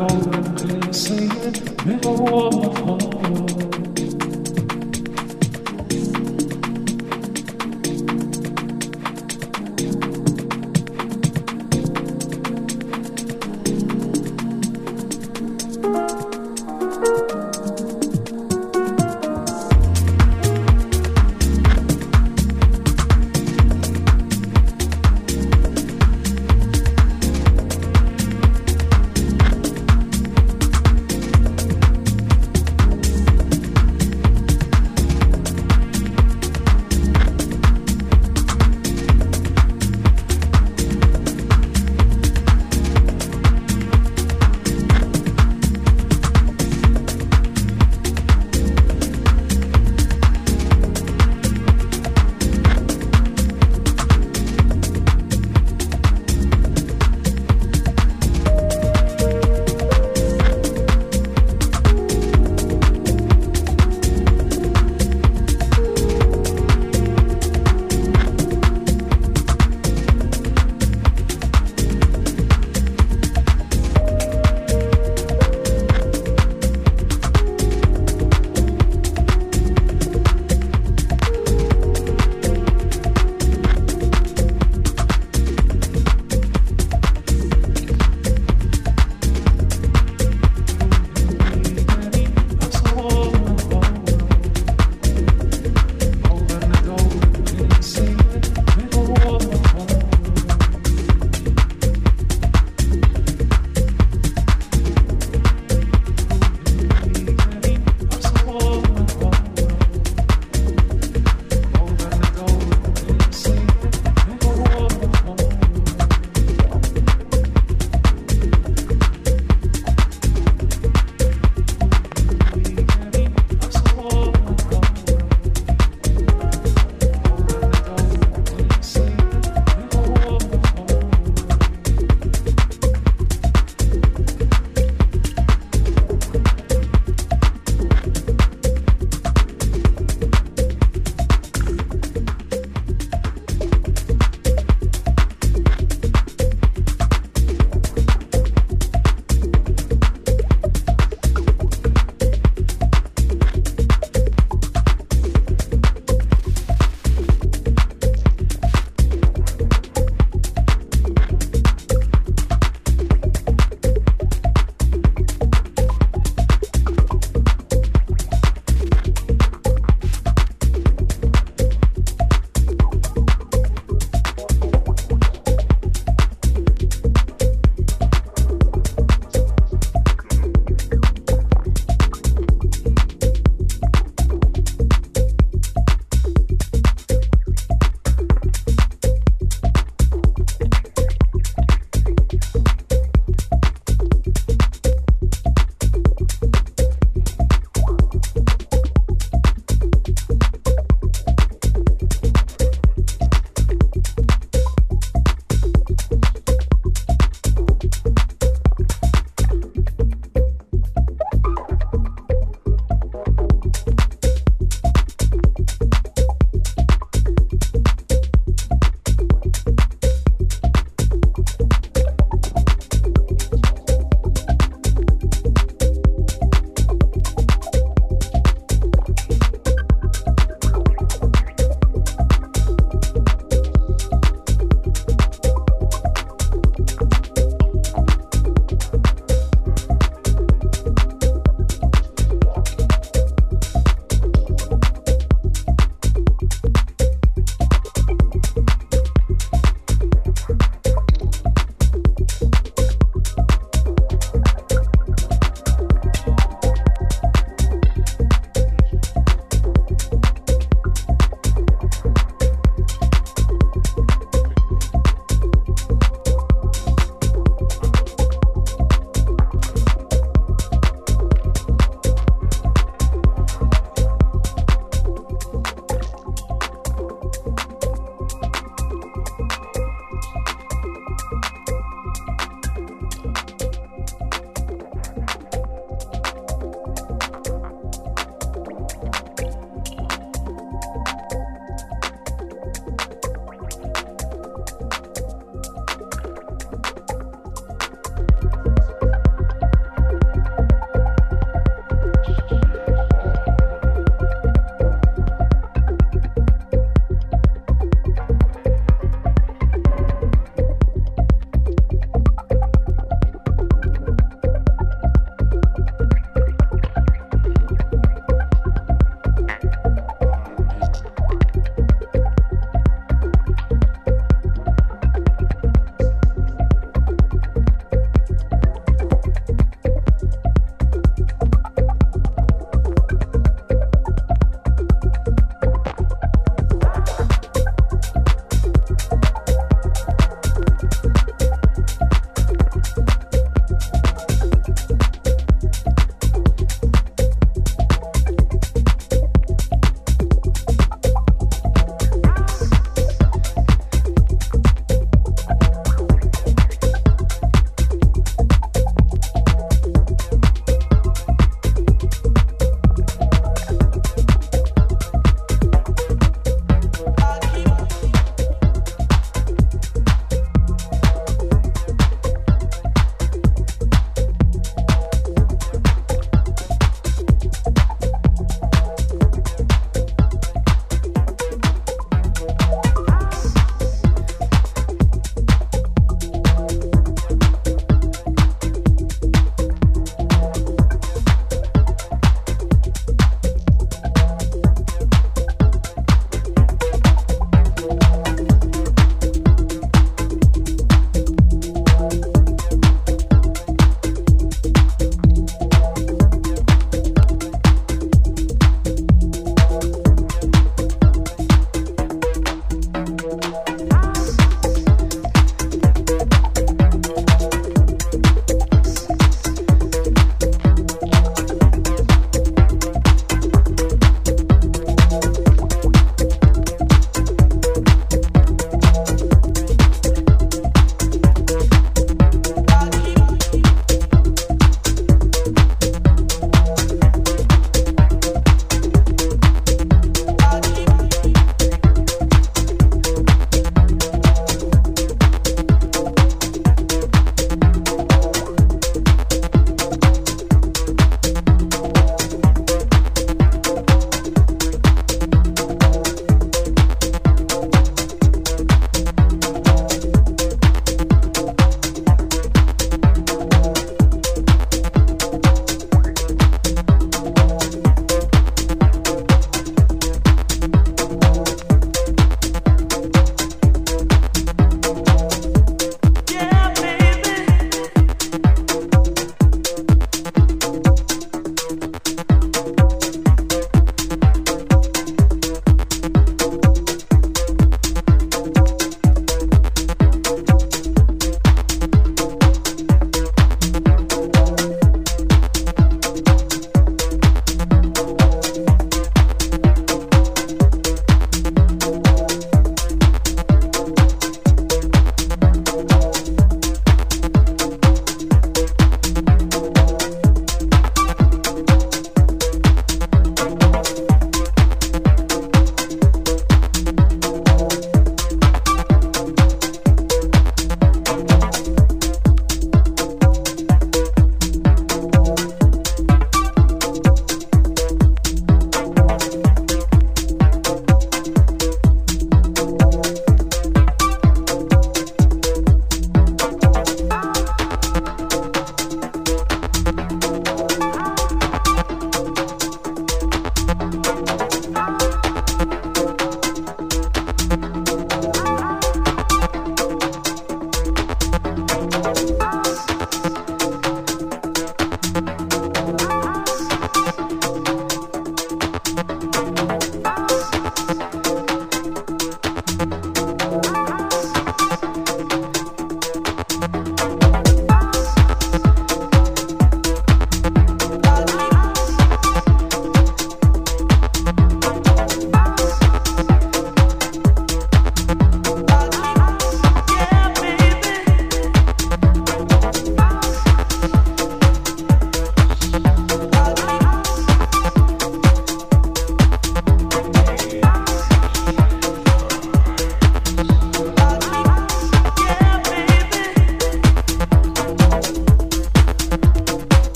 Governador que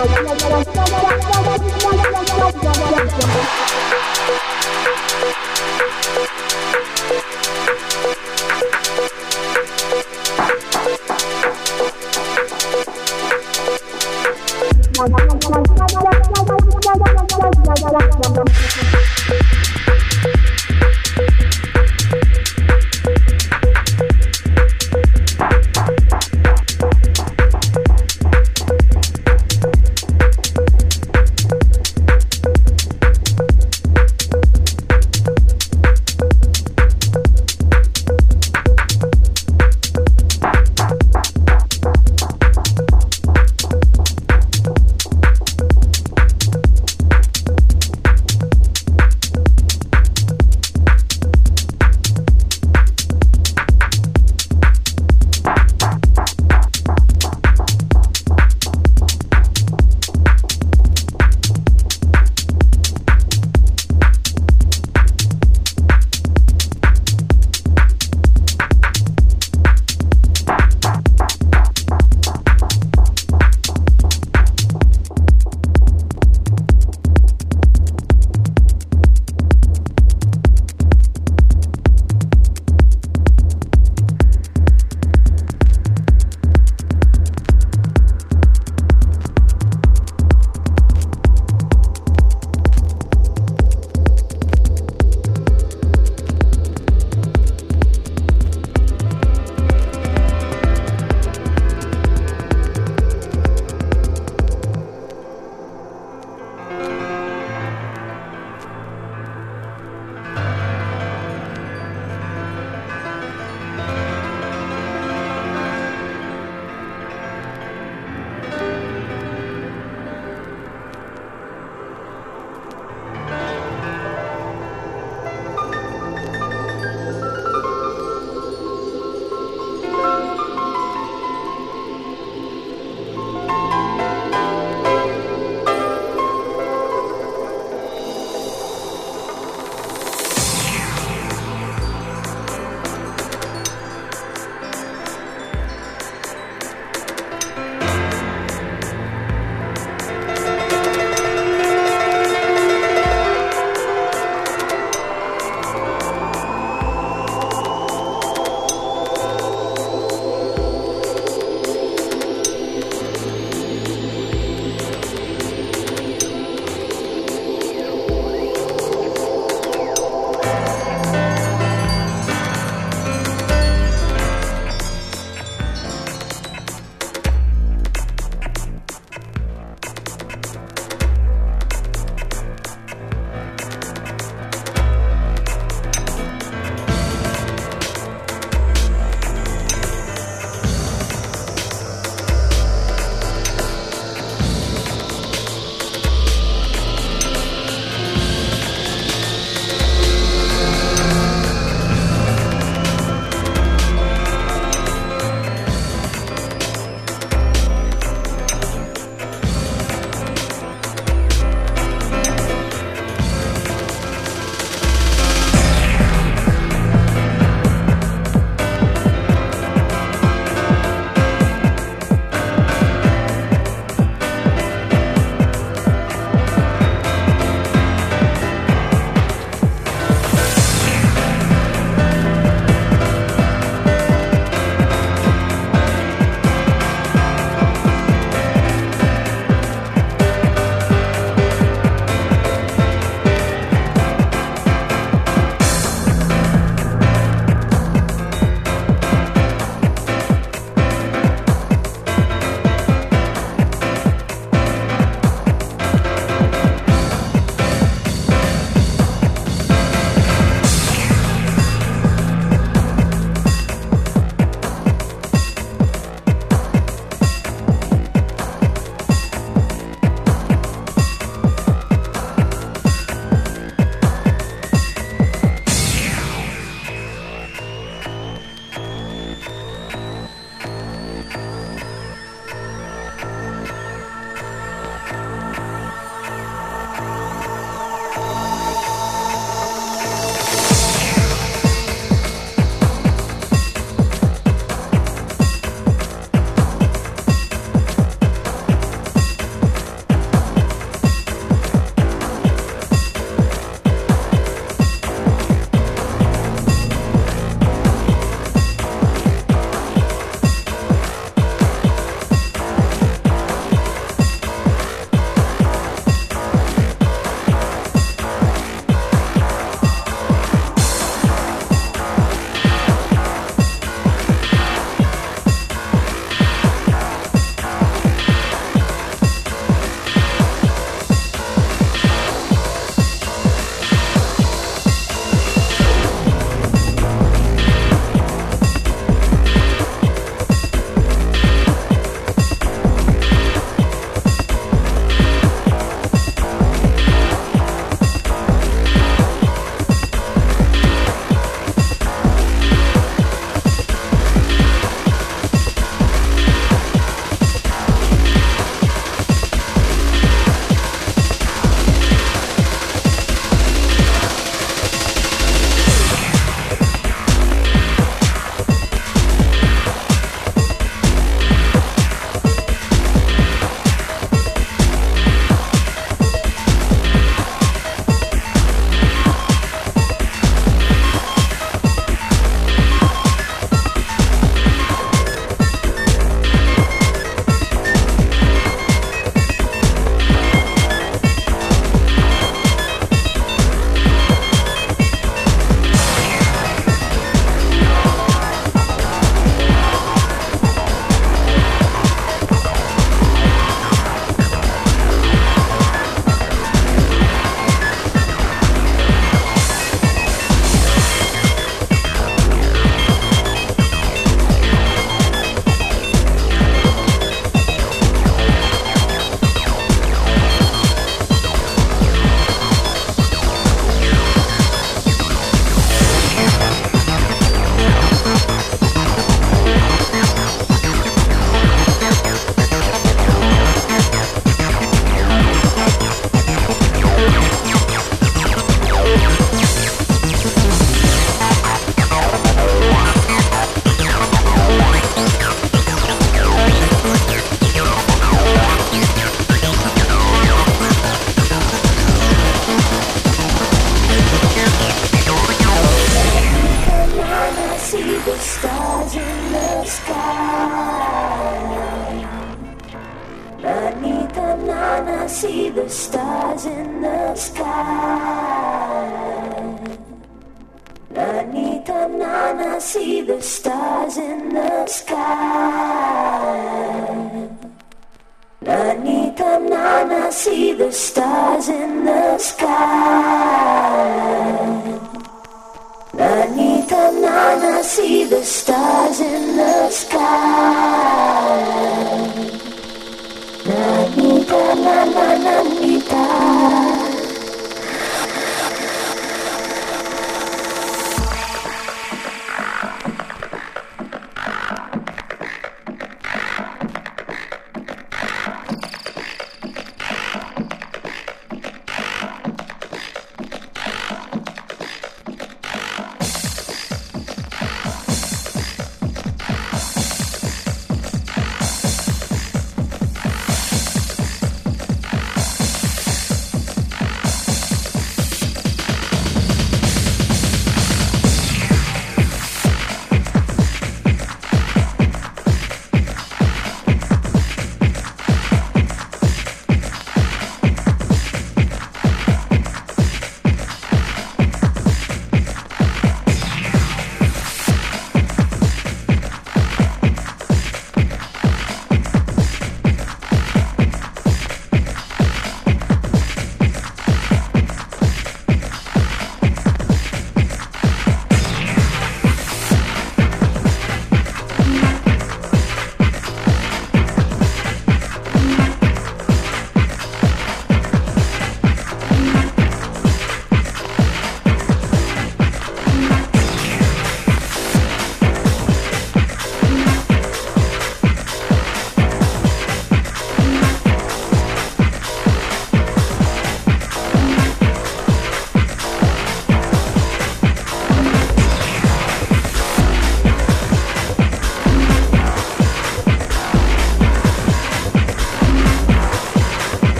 Thank you.